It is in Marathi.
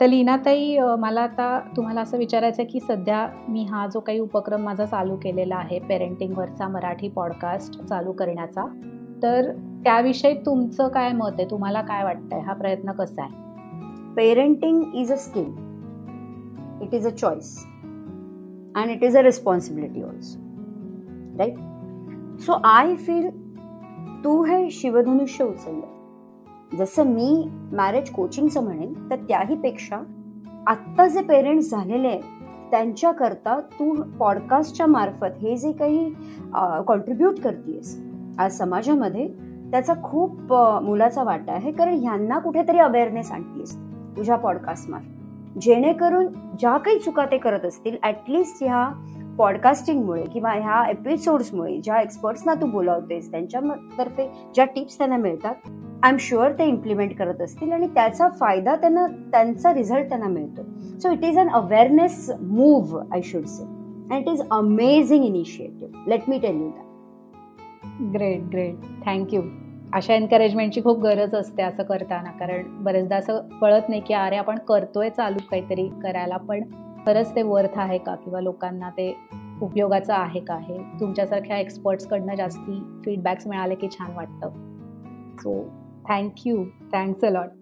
तर लीनाताई मला आता तुम्हाला असं विचारायचं आहे की सध्या मी हा जो काही उपक्रम माझा चालू केलेला आहे पेरेंटिंगवरचा मराठी पॉडकास्ट चालू करण्याचा तर त्याविषयी तुमचं काय मत आहे? तुम्हाला काय वाटतंय? हा प्रयत्न कसा आहे? Parenting is a skill it is a choice and it is a responsibility also right so I feel तू हे शिवधनुष्य उचललं. जसं मी मॅरेज कोचिंगचं म्हणेन तर त्याहीपेक्षा आत्ता जे पेरेंट्स झालेले आहेत त्यांच्याकरता तू पॉडकास्टच्या मार्फत हे जे काही कॉन्ट्रीब्यूट करतेस आज समाजामध्ये त्याचा खूप मुलाचा वाटा आहे. कारण ह्यांना कुठेतरी अवेअरनेस आणतीस तुझ्या पॉडकास्टमार्फत जेणेकरून ज्या काही चुका ते करत असतील ॲटलिस्ट ह्या पॉडकास्टिंगमुळे किंवा ह्या एपिसोड्समुळे ज्या एक्सपर्ट्सना तू बोलावतेस त्यांच्यातर्फे ज्या टिप्स त्यांना मिळतात आय एम शुअर ते इम्प्लिमेंट करत असतील आणि त्याचा फायदा त्यांना त्यांचा रिझल्ट त्यांना मिळतो. So it is an awareness move I should say and it is amazing initiative let me tell you that great great thank you अशा एनकरेजमेंटची खूप गरज असते असं करताना. कारण बरेचदा असं कळत नाही की अरे आपण करतोय चालू काहीतरी करायला पण खरंच ते वर्थ आहे का? किंवा लोकांना ते उपयोगाचं आहे का हे? तुमच्यासारख्या एक्सपर्ट्सकडनं जास्ती फीडबॅक्स मिळाले की छान वाटतं. So thank you thanks a lot